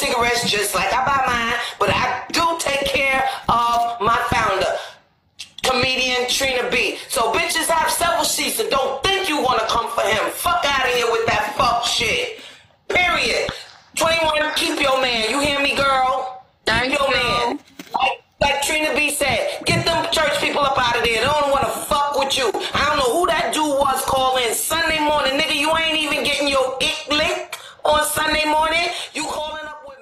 cigarettes just like I buy mine, but I do take care of my founder, comedian Trina B. So bitches have several sheets and don't think you wanna come for him. Fuck out of here with that fuck shit. Period. 21, keep your man. You hear me, girl? Thank your you. man. Like, like Trina B said, get them church people up out of there. They don't wanna fuck with you. I don't know who that dude was calling Sunday morning, nigga. You ain't